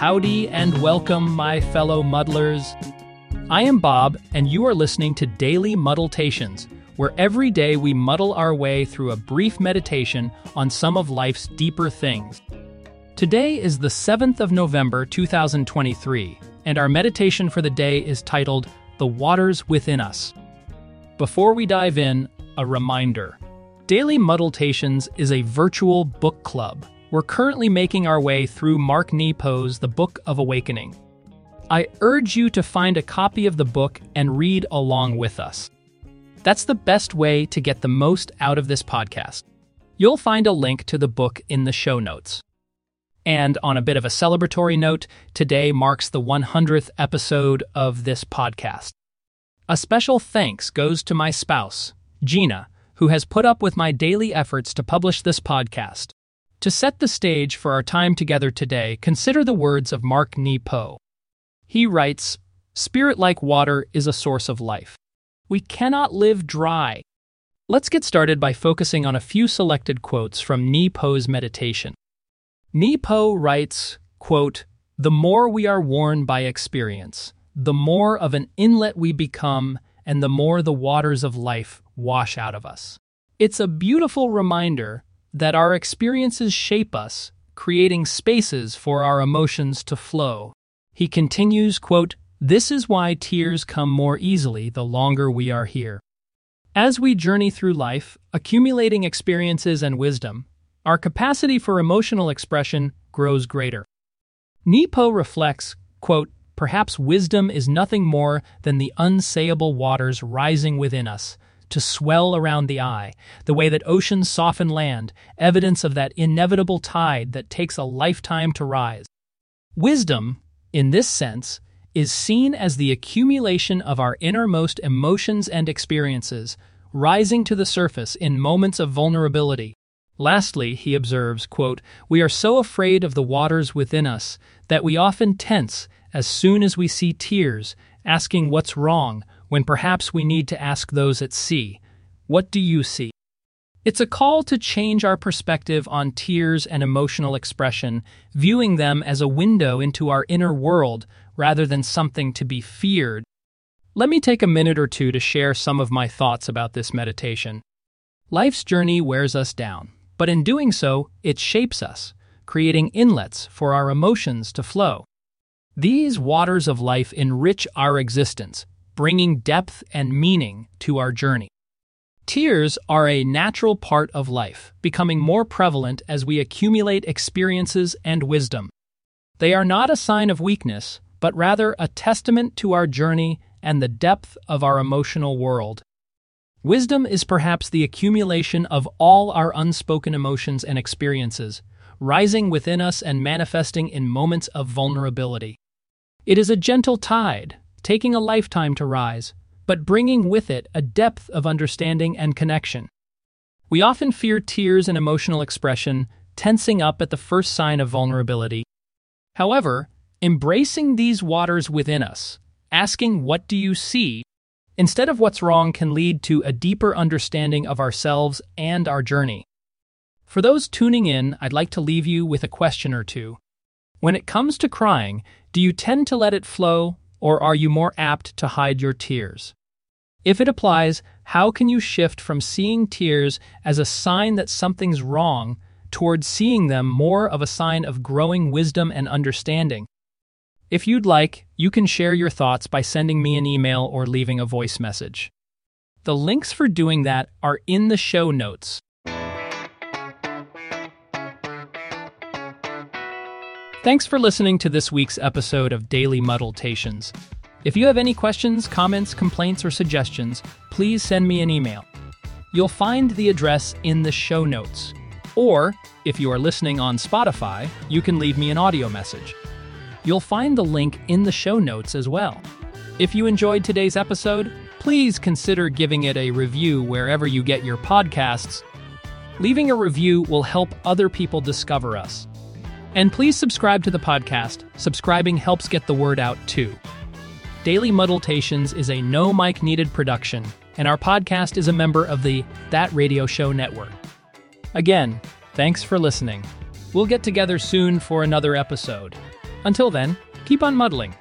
howdy and welcome, my fellow muddlers. I am Bob, and you are listening to Daily Muddletations, where every day we muddle our way through a brief meditation on some of life's deeper things. Today is the 7th of November, 2023, and our meditation for the day is titled The Waters Within Us. Before we dive in, a reminder Daily Muddletations is a virtual book club we're currently making our way through Mark Nepo's The Book of Awakening. I urge you to find a copy of the book and read along with us. That's the best way to get the most out of this podcast. You'll find a link to the book in the show notes. And on a bit of a celebratory note, today marks the 100th episode of this podcast. A special thanks goes to my spouse, Gina, who has put up with my daily efforts to publish this podcast. To set the stage for our time together today, consider the words of Mark Nepo. He writes Spirit like water is a source of life. We cannot live dry. Let's get started by focusing on a few selected quotes from Nepo's meditation. Nepo writes, quote, The more we are worn by experience, the more of an inlet we become, and the more the waters of life wash out of us. It's a beautiful reminder that our experiences shape us, creating spaces for our emotions to flow. He continues, quote, This is why tears come more easily the longer we are here. As we journey through life, accumulating experiences and wisdom, our capacity for emotional expression grows greater. Nepo reflects, quote, Perhaps wisdom is nothing more than the unsayable waters rising within us, to swell around the eye, the way that oceans soften land, evidence of that inevitable tide that takes a lifetime to rise. Wisdom, in this sense, is seen as the accumulation of our innermost emotions and experiences, rising to the surface in moments of vulnerability. Lastly, he observes, quote, We are so afraid of the waters within us that we often tense as soon as we see tears, asking what's wrong, when perhaps we need to ask those at sea, What do you see? It's a call to change our perspective on tears and emotional expression, viewing them as a window into our inner world rather than something to be feared. Let me take a minute or two to share some of my thoughts about this meditation. Life's journey wears us down, but in doing so, it shapes us, creating inlets for our emotions to flow. These waters of life enrich our existence, bringing depth and meaning to our journey. Tears are a natural part of life, becoming more prevalent as we accumulate experiences and wisdom. They are not a sign of weakness, but rather a testament to our journey and the depth of our emotional world. Wisdom is perhaps the accumulation of all our unspoken emotions and experiences, rising within us and manifesting in moments of vulnerability. It is a gentle tide, taking a lifetime to rise, but bringing with it a depth of understanding and connection. We often fear tears and emotional expression, tensing up at the first sign of vulnerability. However, embracing these waters within us, asking, What do you see? instead of what's wrong, can lead to a deeper understanding of ourselves and our journey. For those tuning in, I'd like to leave you with a question or two. When it comes to crying, do you tend to let it flow or are you more apt to hide your tears? If it applies, how can you shift from seeing tears as a sign that something's wrong towards seeing them more of a sign of growing wisdom and understanding? If you'd like, you can share your thoughts by sending me an email or leaving a voice message. The links for doing that are in the show notes. Thanks for listening to this week's episode of Daily Muddletations. If you have any questions, comments, complaints, or suggestions, please send me an email. You'll find the address in the show notes. Or, if you are listening on Spotify, you can leave me an audio message. You'll find the link in the show notes as well. If you enjoyed today's episode, please consider giving it a review wherever you get your podcasts. Leaving a review will help other people discover us. And please subscribe to the podcast. Subscribing helps get the word out too. Daily Muddletations is a no mic needed production, and our podcast is a member of the That Radio Show network. Again, thanks for listening. We'll get together soon for another episode. Until then, keep on muddling.